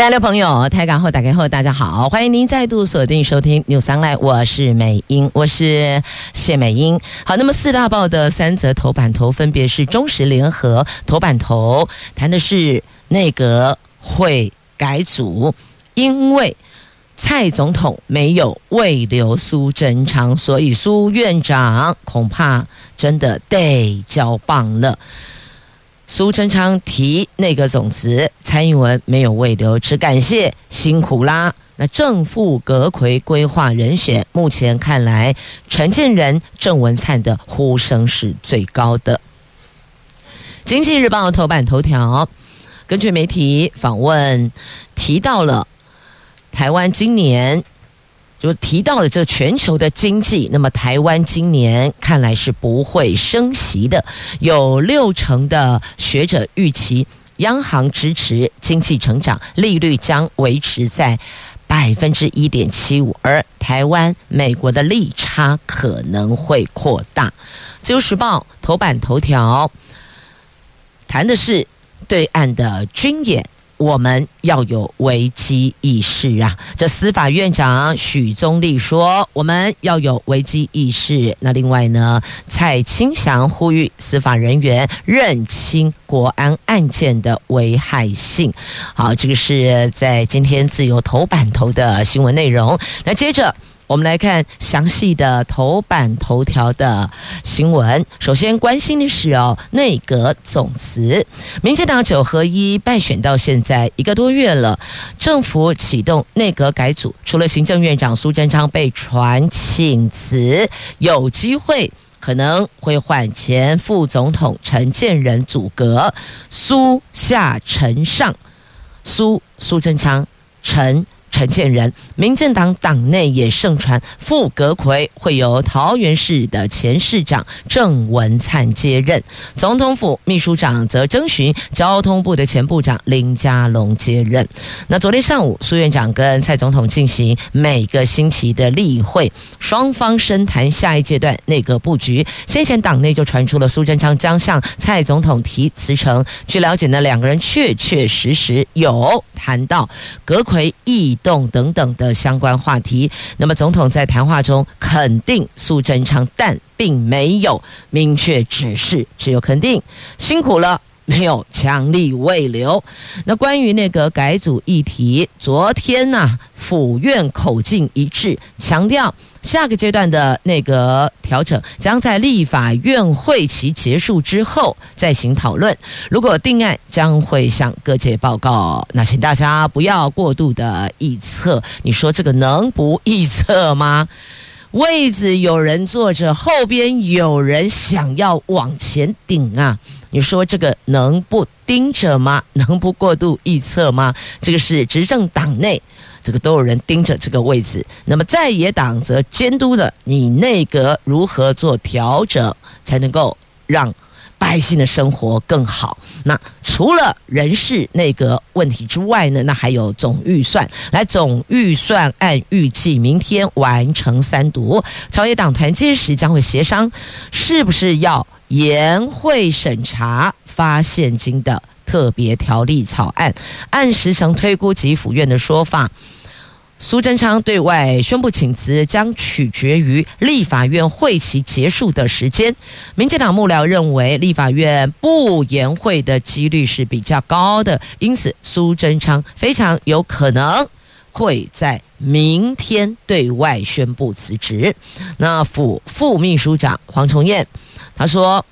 亲爱的朋友，台港后打开后，大家好，欢迎您再度锁定收听 News Online，我是美英，我是谢美英。好，那么四大报的三则头版头分别是中时联合头版头，谈的是内阁会改组，因为蔡总统没有未留苏贞昌，所以苏院长恐怕真的得交棒了。苏贞昌提内阁总辞，蔡英文没有慰留，只感谢辛苦啦。那正副阁揆规划人选，目前看来，陈建仁、郑文灿的呼声是最高的。经济日报头版头条，根据媒体访问提到了台湾今年。就提到了这全球的经济，那么台湾今年看来是不会升息的，有六成的学者预期央行支持经济成长，利率将维持在百分之一点七五，而台湾美国的利差可能会扩大。自由时报头版头条谈的是对岸的军演。我们要有危机意识啊！这司法院长许宗力说，我们要有危机意识。那另外呢，蔡清祥呼吁司法人员认清国安案件的危害性。好，这个是在今天自由头版头的新闻内容。那接着。我们来看详细的头版头条的新闻。首先关心的是哦，内阁总辞，民进党九合一败选到现在一个多月了，政府启动内阁改组，除了行政院长苏贞昌被传请辞，有机会可能会换前副总统陈建仁组阁，苏下陈上，苏苏贞昌陈。陈建仁，民进党党内也盛传副阁揆会由桃园市的前市长郑文灿接任，总统府秘书长则征询交通部的前部长林佳龙接任。那昨天上午，苏院长跟蔡总统进行每个星期的例会，双方深谈下一阶段内阁布局。先前党内就传出了苏贞昌将向蔡总统提辞呈。据了解呢，两个人确确实实有谈到阁揆一动等等的相关话题，那么总统在谈话中肯定苏贞昌，但并没有明确指示，只有肯定辛苦了，没有强力未留。那关于那个改组议题，昨天呢、府院口径一致，强调。下个阶段的内阁调整将在立法院会期结束之后再行讨论。如果定案，将会向各界报告。那请大家不要过度的臆测。你说这个能不臆测吗？位子有人坐着，后边有人想要往前顶啊！你说这个能不盯着吗？能不过度臆测吗？这个是执政党内。这个都有人盯着这个位置，那么在野党则监督着你内阁如何做调整，才能够让百姓的生活更好。那除了人事内阁问题之外呢，那还有总预算。来，总预算按预计明天完成三读，朝野党团届时将会协商，是不是要延会审查发现金的特别条例草案，按时程推估及府院的说法，苏贞昌对外宣布请辞将取决于立法院会期结束的时间。民进党幕僚认为，立法院不延会的几率是比较高的，因此苏贞昌非常有可能会在明天对外宣布辞职。那府副秘书长黄崇彦他说，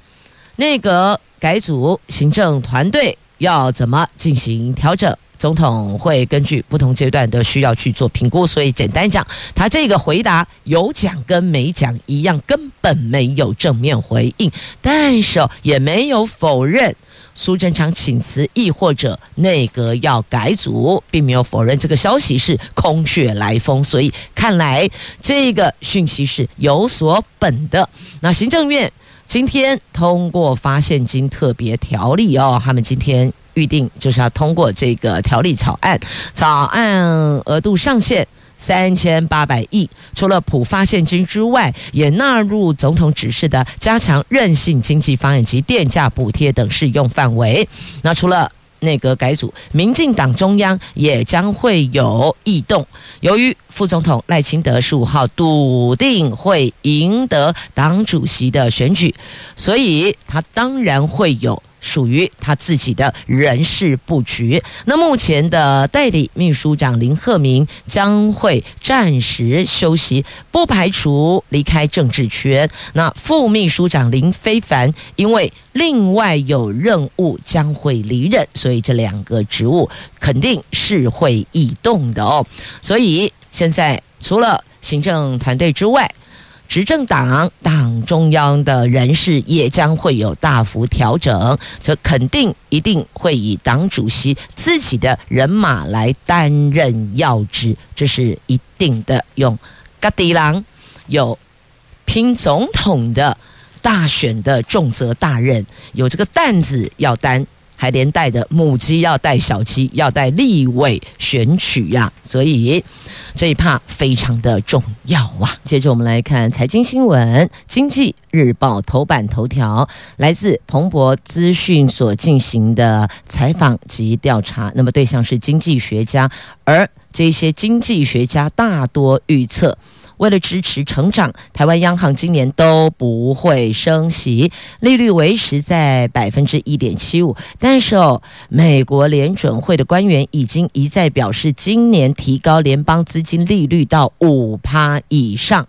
内阁改组行政团队。要怎么进行调整？总统会根据不同阶段的需要去做评估。所以简单讲，他这个回答有讲跟没讲一样，根本没有正面回应，但是也没有否认苏贞昌请辞，亦或者内阁要改组，并没有否认这个消息是空穴来风。所以看来这个讯息是有所本的。那行政院。今天通过发现金特别条例哦，他们今天预定就是要通过这个条例草案，草案额度上限三千八百亿，除了普发现金之外，也纳入总统指示的加强韧性经济方案及电价补贴等适用范围。那除了内阁改组，民进党中央也将会有异动。由于副总统赖清德十五号笃定会赢得党主席的选举，所以他当然会有。属于他自己的人事布局。那目前的代理秘书长林鹤明将会暂时休息，不排除离开政治圈。那副秘书长林非凡因为另外有任务将会离任，所以这两个职务肯定是会异动的哦。所以现在除了行政团队之外，执政党党中央的人事也将会有大幅调整，这肯定一定会以党主席自己的人马来担任要职，这是一定的。用嘎迪郎有拼总统的大选的重责大任，有这个担子要担。还连带的母鸡要带小鸡，要带立委选举呀、所以这一趴非常的重要啊。接着我们来看财经新闻，《经济日报》头版头条来自彭博资讯所进行的采访及调查，那么对象是经济学家，而这些经济学家大多预测。为了支持成长，台湾央行今年都不会升息，利率维持在百分之一点七五。但是哦，美国联准会的官员已经一再表示，今年提高联邦资金利率到五趴以上。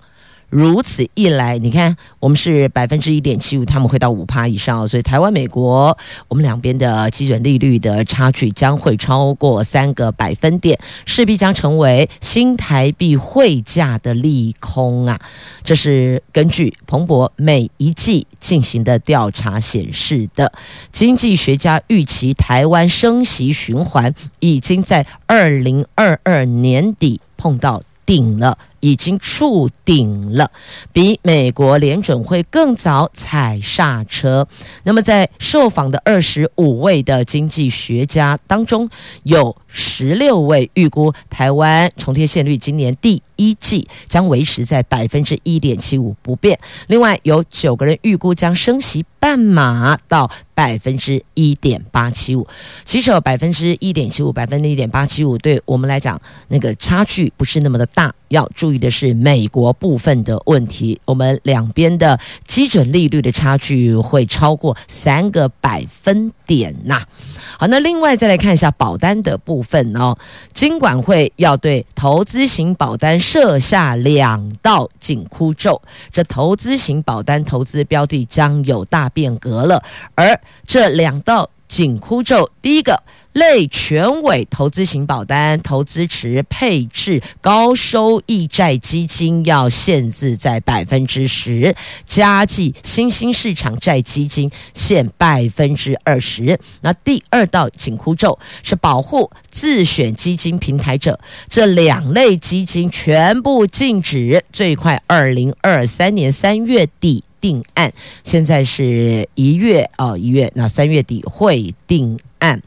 如此一来，你看，我们是百分之一点七五，他们会到五趴以上，所以台湾、美国，我们两边的基准利率的差距将会超过三个百分点，势必将成为新台币汇价的利空啊！这是根据彭博每一季进行的调查显示的。经济学家预期，台湾升息循环已经在二零二二年底碰到顶了。已经触顶了，比美国联准会更早踩刹车。那么，在受访的二十五位的经济学家当中，有十六位预估台湾重贴现率今年第一季将维持在百分之一点七五不变。另外，有九个人预估将升息半码到百分之一点八七五。其实有百分之一点七五、百分之一点八七五，对我们来讲，那个差距不是那么的大。要注意的是美国部分的问题，我们两边的基准利率的差距会超过三个百分点呐。好，那另外再来看一下保单的部分哦，金管会要对投资型保单设下两道紧箍咒，这投资型保单投资标的将有大变革了，而这两道紧箍咒，第一个。类全委投资型保单投资池配置高收益债基金要限制在百分之十，加计新兴市场债基金限百分之二十。那第二道紧箍咒是保护自选基金平台者，这两类基金全部禁止，最快二零二三年三月底定案。现在是一月哦，一月，那三月底会定案。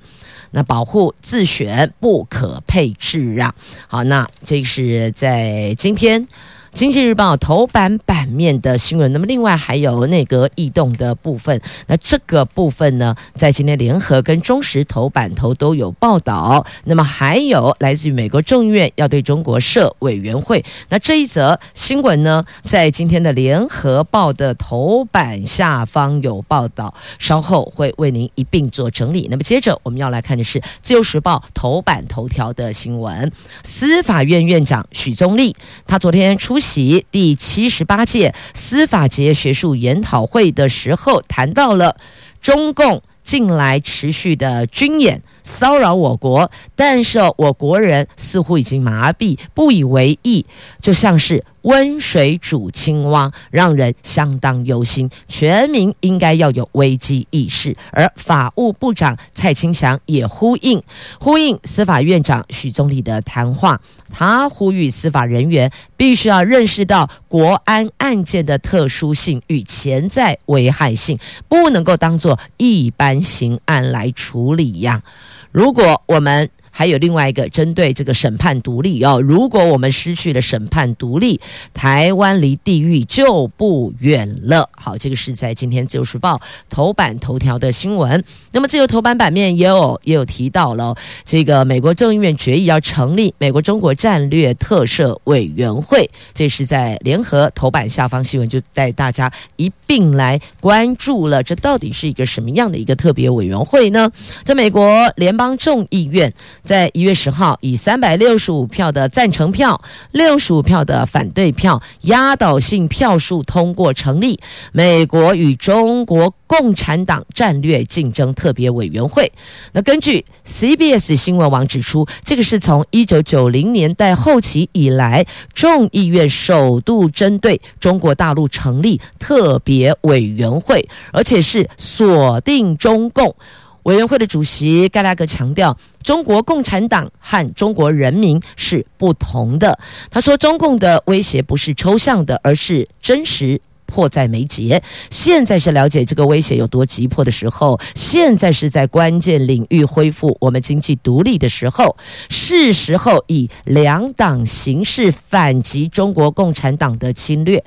那保护自选不可配置啊！好，那这是在今天。经济日报头版版面的新闻，那么另外还有内阁异动的部分，那这个部分呢，在今天联合跟中时头版头都有报道。那么还有来自于美国众议院要对中国设委员会，那这一则新闻呢，在今天的联合报的头版下方有报道，稍后会为您一并做整理。那么接着我们要来看的是自由时报头版头条的新闻，司法院院长许宗力，他昨天出。起第七十八届司法节学术研讨会的时候，谈到了中共近来持续的军演，骚扰我国，但是我国人似乎已经麻痹，不以为意，就像是温水煮青蛙，让人相当忧心。全民应该要有危机意识，而法务部长蔡清祥也呼应呼应司法院长许宗力的谈话，他呼吁司法人员必须要认识到国安案件的特殊性与潜在危害性，不能够当作一般刑案来处理呀。如果我们还有另外一个针对这个审判独立哦，如果我们失去了审判独立，台湾离地狱就不远了。好，这个是在今天《自由时报》头版头条的新闻。那么，自由头版版面也有也有提到了这个美国众议院决议要成立美国中国战略特设委员会，这是在联合头版下方新闻，就带大家一并来关注了。这到底是一个什么样的一个特别委员会呢？在美国联邦众议院。在一月十号，以三百六十五票的赞成票、六十五票的反对票，压倒性票数通过成立美国与中国共产党战略竞争特别委员会。那根据 CBS 新闻网指出，这个是从一九九零年代后期以来，众议院首度针对中国大陆成立特别委员会，而且是锁定中共。委员会的主席盖拉格强调，中国共产党和中国人民是不同的。他说，中共的威胁不是抽象的，而是真实，迫在眉睫。现在是了解这个威胁有多急迫的时候，现在是在关键领域恢复我们经济独立的时候，是时候以两党形式反击中国共产党的侵略。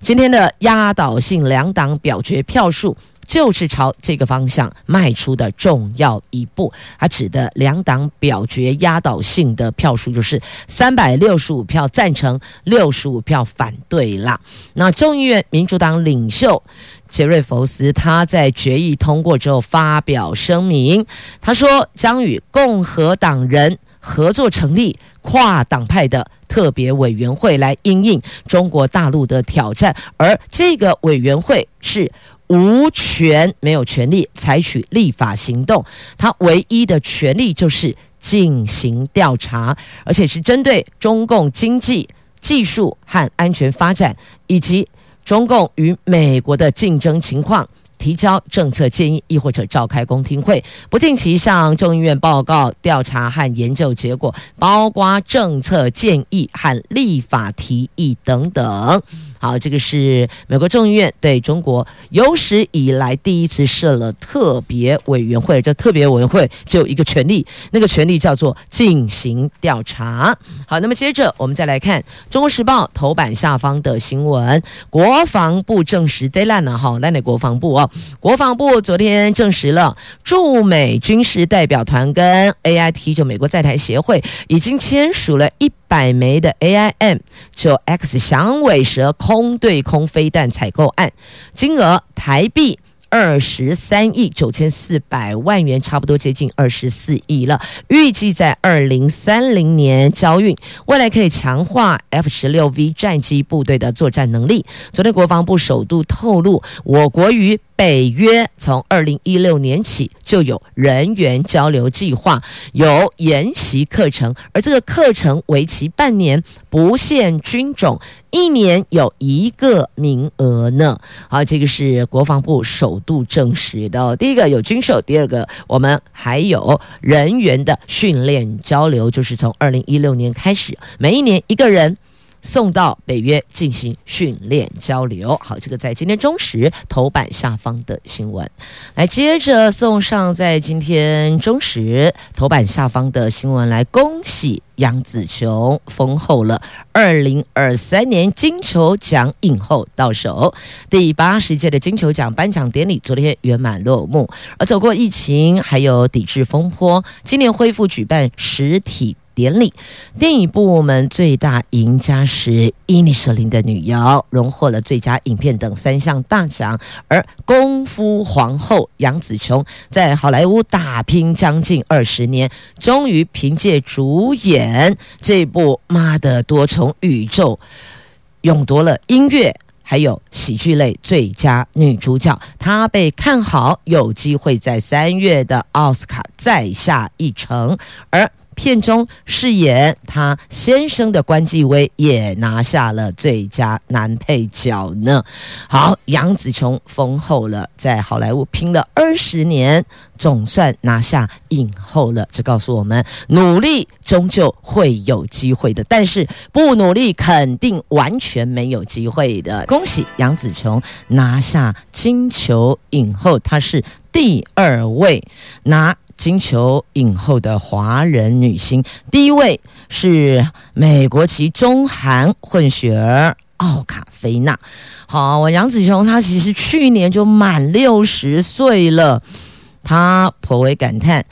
今天的压倒性两党表决票数。就是朝这个方向迈出的重要一步。他指的两党表决压倒性的票数，就是三百六十五票赞成，六十五票反对啦。那众议院民主党领袖杰瑞福斯他在决议通过之后发表声明，他说将与共和党人合作成立跨党派的特别委员会来应应中国大陆的挑战，而这个委员会是。无权，没有权利采取立法行动，他唯一的权利就是进行调查，而且是针对中共经济、技术和安全发展，以及中共与美国的竞争情况，提交政策建议，亦或者召开公听会，不定期向众议院报告调查和研究结果，包括政策建议和立法提议等等。好，这个是美国众议院对中国有史以来第一次设了特别委员会。这特别委员会只有一个权利，那个权利叫做进行调查。好，那么接着我们再来看《中国时报》头版下方的新闻：国防部证实这烂了哈，烂的国防部哦，国防部昨天证实了驻美军事代表团跟 AIT 就美国在台协会已经签署了一百枚的 AIM 就 X 响尾蛇空对空飞弹采购案，金额台币二十三亿九千四百万元，差不多接近二十四亿了。预计在二零三零年交运，未来可以强化 F 十六 V 战机部队的作战能力。昨天国防部首度透露，我国于北约从二零一六年起就有人员交流计划，有研习课程，而这个课程为期半年，不限军种，一年有一个名额呢。好，这个是国防部首度证实的。第一个有军售，第二个我们还有人员的训练交流，就是从二零一六年开始，每一年一个人。送到北约进行训练交流。好，这个在今天中时头版下方的新闻，来接着送上在今天中时头版下方的新闻，来恭喜杨紫琼封后了二零二三年金球奖影后到手，第八十届的金球奖颁奖典礼昨天圆满落幕，而走过疫情还有抵制风波，今年恢复举办实体。典礼，电影部门最大赢家是伊尼舍林的女妖，荣获了最佳影片等三项大奖。而功夫皇后杨紫琼在好莱坞打拼将近二十年，终于凭借主演这部《妈的多重宇宙》，勇夺了音乐还有喜剧类最佳女主角，她被看好有机会在三月的奥斯卡再下一城，而。片中饰演他先生的关继威也拿下了最佳男配角呢。好，杨紫琼封后了，在好莱坞拼了二十年，总算拿下影后了。这告诉我们，努力终究会有机会的，但是不努力肯定完全没有机会的。恭喜杨紫琼拿下金球影后，她是第二位拿。金球影后的华人女星，第一位是美国籍中韩混血儿奥卡菲娜。好，我杨紫琼她其实去年就满六十岁了，她颇为感叹，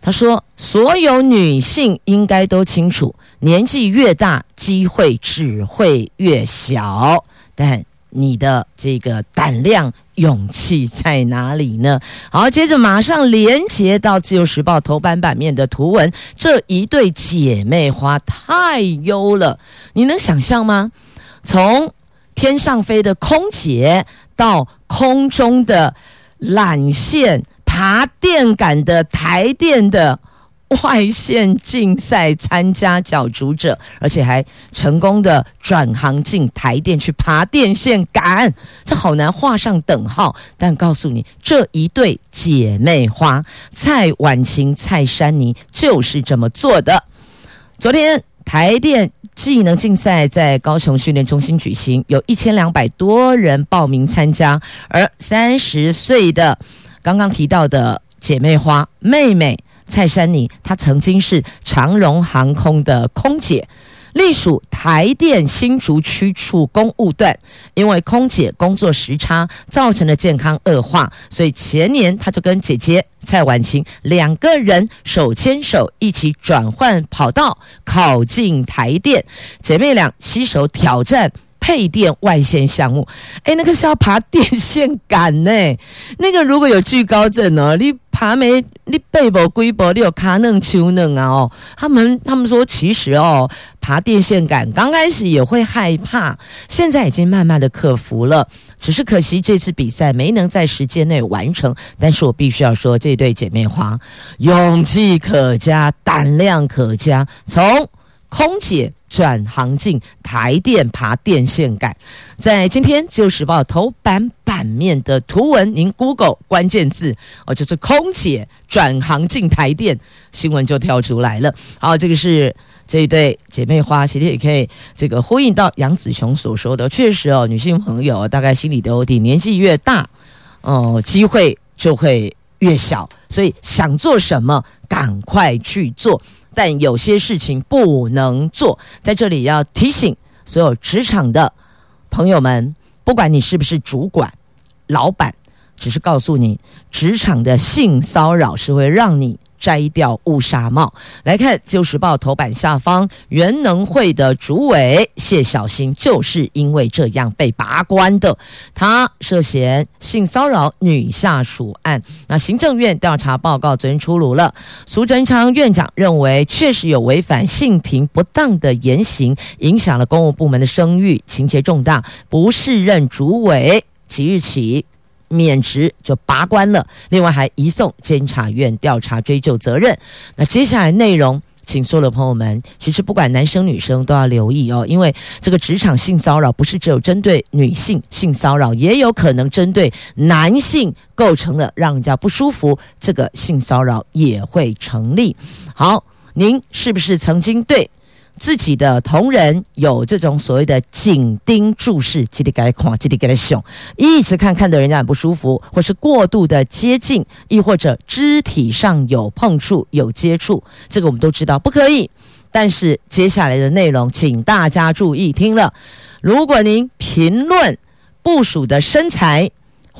她说：“所有女性应该都清楚，年纪越大，机会只会越小。”但你的这个胆量、勇气在哪里呢？好，接着马上连接到《自由时报》头版版面的图文，这一对姐妹花太优了，你能想象吗？从天上飞的空姐到空中的缆线爬电杆的台电的。外线竞赛参加角逐者，而且还成功的转行进台电去爬电线杆，这好难画上等号。但告诉你，这一对姐妹花蔡婉晴、蔡珊妮就是这么做的。昨天台电技能竞赛在高雄训练中心举行，有一千两百多人报名参加，而三十岁的刚刚提到的姐妹花妹妹。蔡珊妮，她曾经是长荣航空的空姐，隶属台电新竹区处公务段。因为空姐工作时差造成的健康恶化，所以前年她就跟姐姐蔡婉晴两个人手牵手一起转换跑道，考进台电。姐妹俩携手挑战。配电外线项目，哎，那个是要爬电线杆呢。那个如果有惧高症哦，你爬没，你背部、龟部，你有卡嫩、丘嫩啊哦。他们他们说，其实哦，爬电线杆刚开始也会害怕，现在已经慢慢的克服了。只是可惜这次比赛没能在时间内完成。但是我必须要说，这对姐妹花勇气可嘉，胆量可嘉，从空姐。转行进台电爬电线杆，在今天《自由时报》头版版面的图文，您 Google 关键字哦，就是空姐转行进台电，新闻就跳出来了。好，这个是这一对姐妹花，其实也可以这个呼应到杨紫琼所说的，确实哦，女性朋友大概心里都有底，年纪越大，哦，机会就会越小，所以想做什么，赶快去做。但有些事情不能做，在这里要提醒所有职场的朋友们，不管你是不是主管、老板，只是告诉你，职场的性骚扰是会让你。摘掉乌纱帽，来看《旧时报》头版下方，原能会的主委谢小新就是因为这样被拔关的。他涉嫌性骚扰女下属案，那行政院调查报告昨天出炉了。苏贞昌院长认为，确实有违反性平不当的言行，影响了公务部门的声誉，情节重大，不适任主委，即日起。免职就拔关了，另外还移送监察院调查追究责任。那接下来内容，请所有的朋友们，其实不管男生女生都要留意哦，因为这个职场性骚扰不是只有针对女性性骚扰，也有可能针对男性构成了让人家不舒服，这个性骚扰也会成立。好，您是不是曾经对自己的同仁有这种所谓的紧盯注视，记得给他看，记得给他凶，一直看看得人家很不舒服，或是过度的接近，亦或者肢体上有碰触、有接触，这个我们都知道不可以。但是接下来的内容，请大家注意听了。如果您评论部属的身材，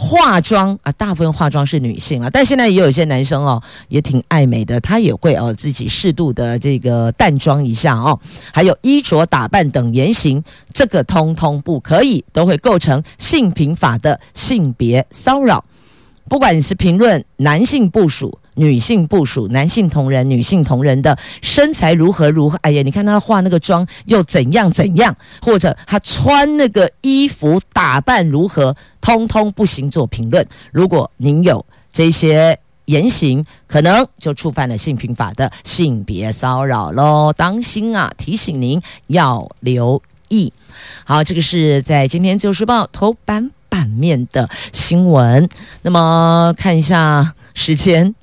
化妆啊，大部分化妆是女性啊，但现在也有一些男生哦，也挺爱美的，他也会哦自己适度的这个淡妆一下哦，还有衣着打扮等言行，这个通通不可以，都会构成性平法的性别骚扰。不管你是评论男性部署、女性部属，男性同仁、女性同仁的身材如何如何？哎呀，你看他化那个妆又怎样怎样，或者他穿那个衣服打扮如何，通通不行做评论。如果您有这些言行，可能就触犯了性平法的性别骚扰喽，当心啊！提醒您要留意。好，这个是在今天《自由时报》头版版面的新闻。那么看一下时间。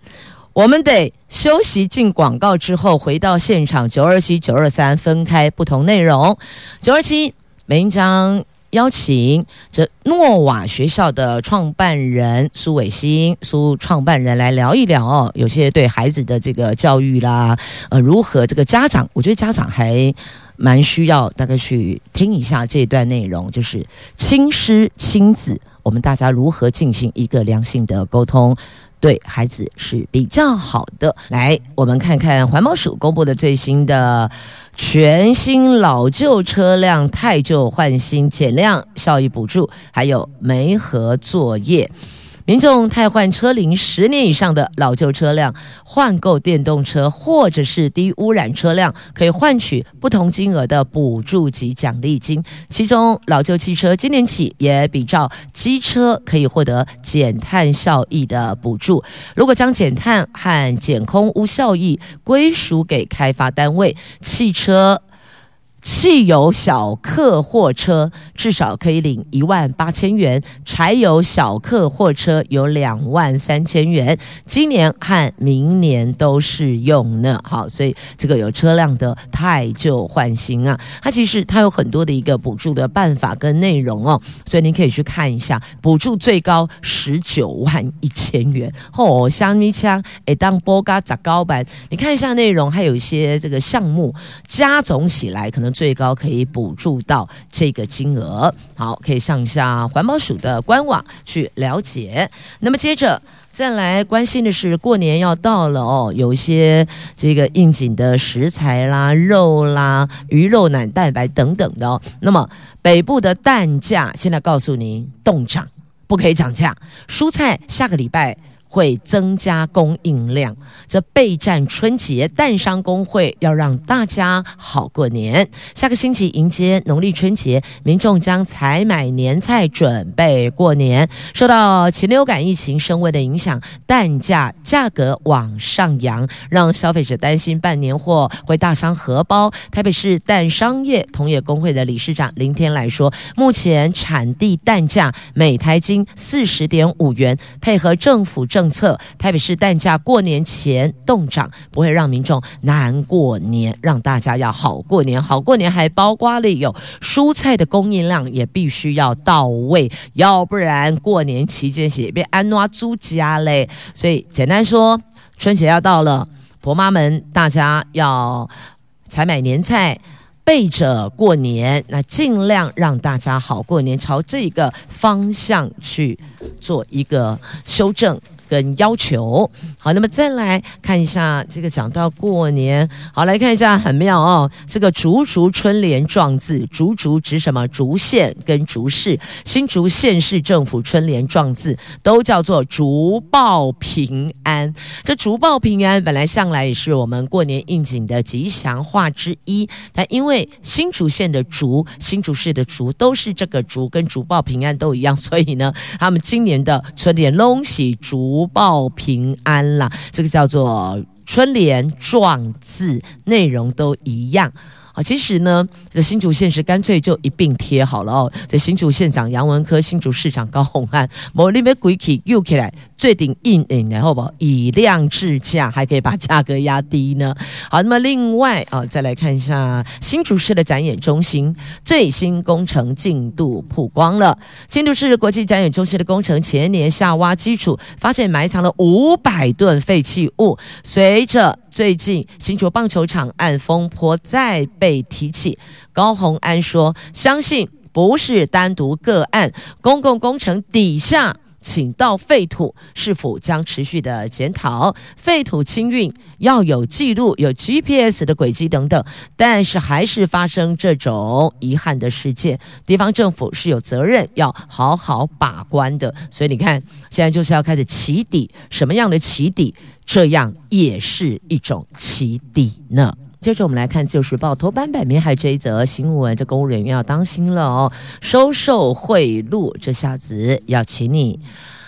我们得休息进广告之后回到现场，九二七九二三分开不同内容。九二七美英将邀请这诺瓦学校的创办人苏伟新苏创办人来聊一聊哦，有些对孩子的这个教育啦，呃，如何这个家长，我觉得家长还蛮需要大概去听一下这段内容，就是亲师亲子，我们大家如何进行一个良性的沟通。对孩子是比较好的。来，我们看看环保署公布的最新的全新老旧车辆汰旧换新减量效益补助，还有煤合作业。民众汰换车龄十年以上的老旧车辆，换购电动车或者是低污染车辆，可以换取不同金额的补助及奖励金。其中，老旧汽车今年起也比照机车可以获得减碳效益的补助。如果将减碳和减空污效益归属给开发单位，汽车。汽油小客货车至少可以领一万八千元，柴油小客货车有两万三千元，今年和明年都适用呢。好，所以这个有车辆的汰旧换新啊，它其实它有很多的一个补助的办法跟内容哦，所以您可以去看一下，补助最高十九万一千元。哦，虾米枪，诶，当波嘎砸高板，你看一下内容，还有一些这个项目加总起来可能。最高可以补助到这个金额，好，可以上一下环保署的官网去了解。那么接着再来关心的是，过年要到了哦，有一些这个应景的食材啦、肉啦、鱼肉、奶、蛋白等等的哦。那么北部的蛋价现在告诉您冻涨，不可以涨价。蔬菜下个礼拜。会增加供应量，这备战春节，蛋商工会要让大家好过年。下个星期迎接农历春节，民众将采买年菜准备过年。受到禽流感疫情升温的影响，蛋价价格往上扬，让消费者担心办年货会大伤荷包。台北市蛋商业同业公会的理事长林天来说，目前产地蛋价每台斤四十点五元，配合政府政政策，台北市蛋价过年前冻涨，不会让民众难过年，让大家要好过年。好过年还包括了有蔬菜的供应量也必须要到位，要不然过年期间也别安怎煮家嘞。所以简单说，春节要到了，婆妈们大家要采买年菜。备着过年，那尽量让大家好过年，朝这个方向去做一个修正。跟要求好，那么再来看一下这个，讲到过年，好，来看一下很妙哦。这个竹竹春联壮字，竹竹指什么？竹县跟竹市，新竹县市政府春联壮字都叫做竹报平安。这竹报平安本来向来也是我们过年应景的吉祥话之一，但因为新竹县的竹、新竹市的竹都是这个竹，跟竹报平安都一样，所以呢，他们今年的春联拢喜竹。福报平安啦，这个叫做春联壮字，内容都一样。啊，其实呢，这新竹县是干脆就一并贴好了哦。这新竹县长杨文科、新竹市长高虹安，某那边鬼起又起来，最顶硬硬然后不以量制价，还可以把价格压低呢。好，那么另外啊，再来看一下新竹市的展演中心最新工程进度曝光了。新竹市国际展演中心的工程前年下挖基础，发现埋藏了五百吨废弃物。随着最近新竹棒球场案风波再被提起，高红安说：“相信不是单独个案，公共工程底下请到废土是否将持续的检讨？废土清运要有记录，有 GPS 的轨迹等等。但是还是发生这种遗憾的事件，地方政府是有责任要好好把关的。所以你看，现在就是要开始起底，什么样的起底？这样也是一种起底呢。接着我们来看《自由时报》头版版面，还有这一则新闻：这公务人员要当心了哦，收受贿赂，这下子要请你。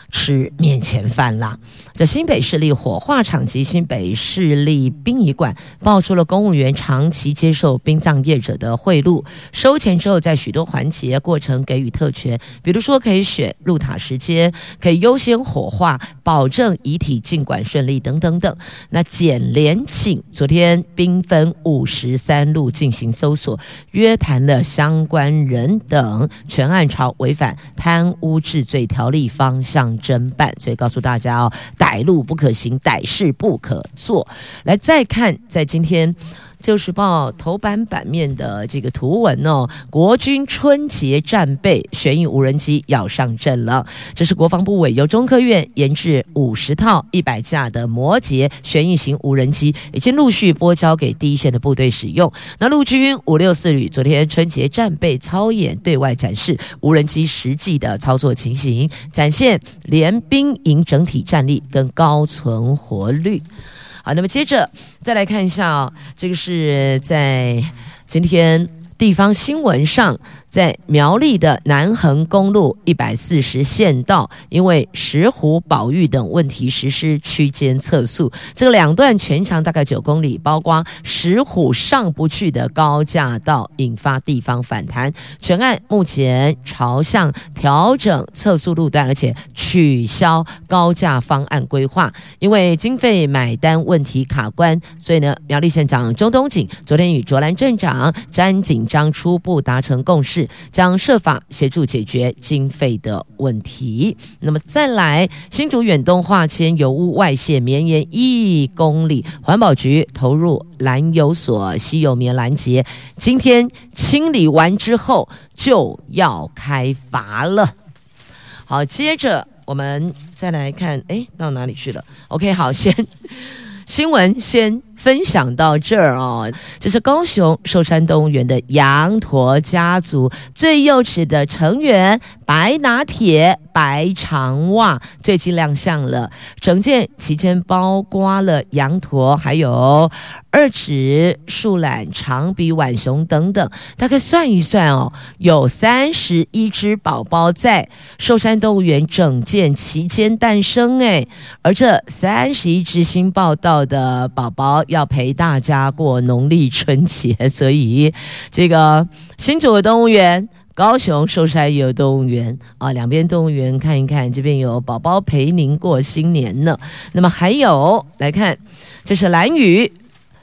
吃面前饭啦！这新北市立火化场及新北市立殡仪馆爆出了公务员长期接受殡葬业者的贿赂，收钱之后，在许多环节过程给予特权，比如说可以选入塔时间，可以优先火化，保证遗体尽管顺利等等等。那检廉警昨天兵分五十三路进行搜索，约谈了相关人等，全案朝违反贪污治罪条例方向侦办，所以告诉大家哦，歹路不可行，歹事不可做。来，再看在今天。《自由时报》头版版面的这个图文哦，国军春节战备旋翼无人机要上阵了。这是国防部委由中科院研制五十套一百架的摩羯旋翼型无人机，已经陆续拨交给第一线的部队使用。那陆军五六四旅昨天春节战备操演对外展示无人机实际的操作情形，展现联兵营整体战力跟高存活率。好，那么接着再来看一下哦，这个是在今天地方新闻上。在苗栗的南横公路一百四十线道，因为石虎保育等问题实施区间测速，这个两段全长大概九公里，包括石虎上不去的高架道，引发地方反弹。全案目前朝向调整测速路段，而且取消高架方案规划，因为经费买单问题卡关，所以呢，苗栗县长钟东锦昨天与卓兰镇长詹锦章初步达成共识。将设法协助解决经费的问题。那么再来，新竹远东化纤油污外泄绵延一公里，环保局投入燃油所吸油棉拦截，今天清理完之后就要开罚了。好，接着我们再来看，哎，到哪里去了？OK，好，先新闻先。分享到这儿哦，这是高雄寿山动物园的羊驼家族最幼齿的成员白拿铁白长袜最近亮相了，整件期间包括了羊驼，还有二指树懒、长鼻浣熊等等，大概算一算哦，有三十一只宝宝在寿山动物园整件期间诞生哎，而这三十一只新报道的宝宝。要陪大家过农历春节，所以这个新竹的动物园、高雄寿山也有动物园啊，两边动物园看一看，这边有宝宝陪您过新年呢。那么还有来看，这是兰屿。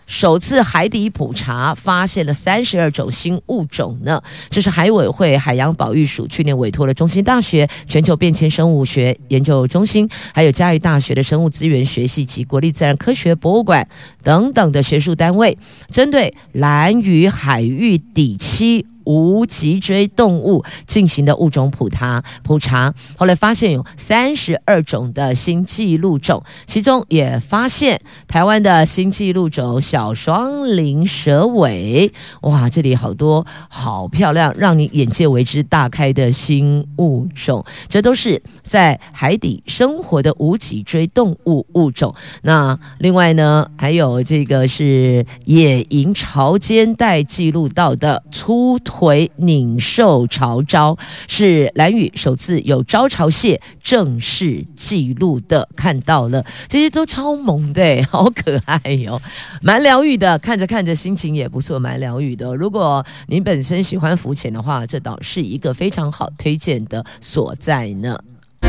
首次海底普查发现了三十二种新物种呢，这是海委会海洋保育署去年委托了中心大学全球变迁生物学研究中心，还有嘉义大学的生物资源学系及国立自然科学博物馆等等的学术单位，针对蓝屿海域底栖。无脊椎动物进行的物种普查，普查后来发现有三十二种的新纪录种，其中也发现台湾的新纪录种小双鳞蛇尾，哇，这里好多好漂亮，让你眼界为之大开的新物种，这都是在海底生活的无脊椎动物物种。那另外呢，还有这个是野营潮间带记录到的粗。回拧兽潮招是蓝雨首次有招潮蟹正式记录的，看到了这些都超萌的，好可爱哟、哦，蛮疗愈的，看着看着心情也不错，蛮疗愈的。如果您本身喜欢浮潜的话，这倒是一个非常好推荐的所在呢。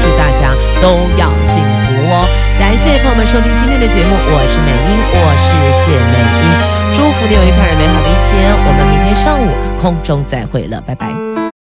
祝大家都要幸福哦！感谢朋友们收听今天的节目，我是美英，我是谢美英。祝福你有一个美好的一天，我们明天上午空中再会了，拜拜。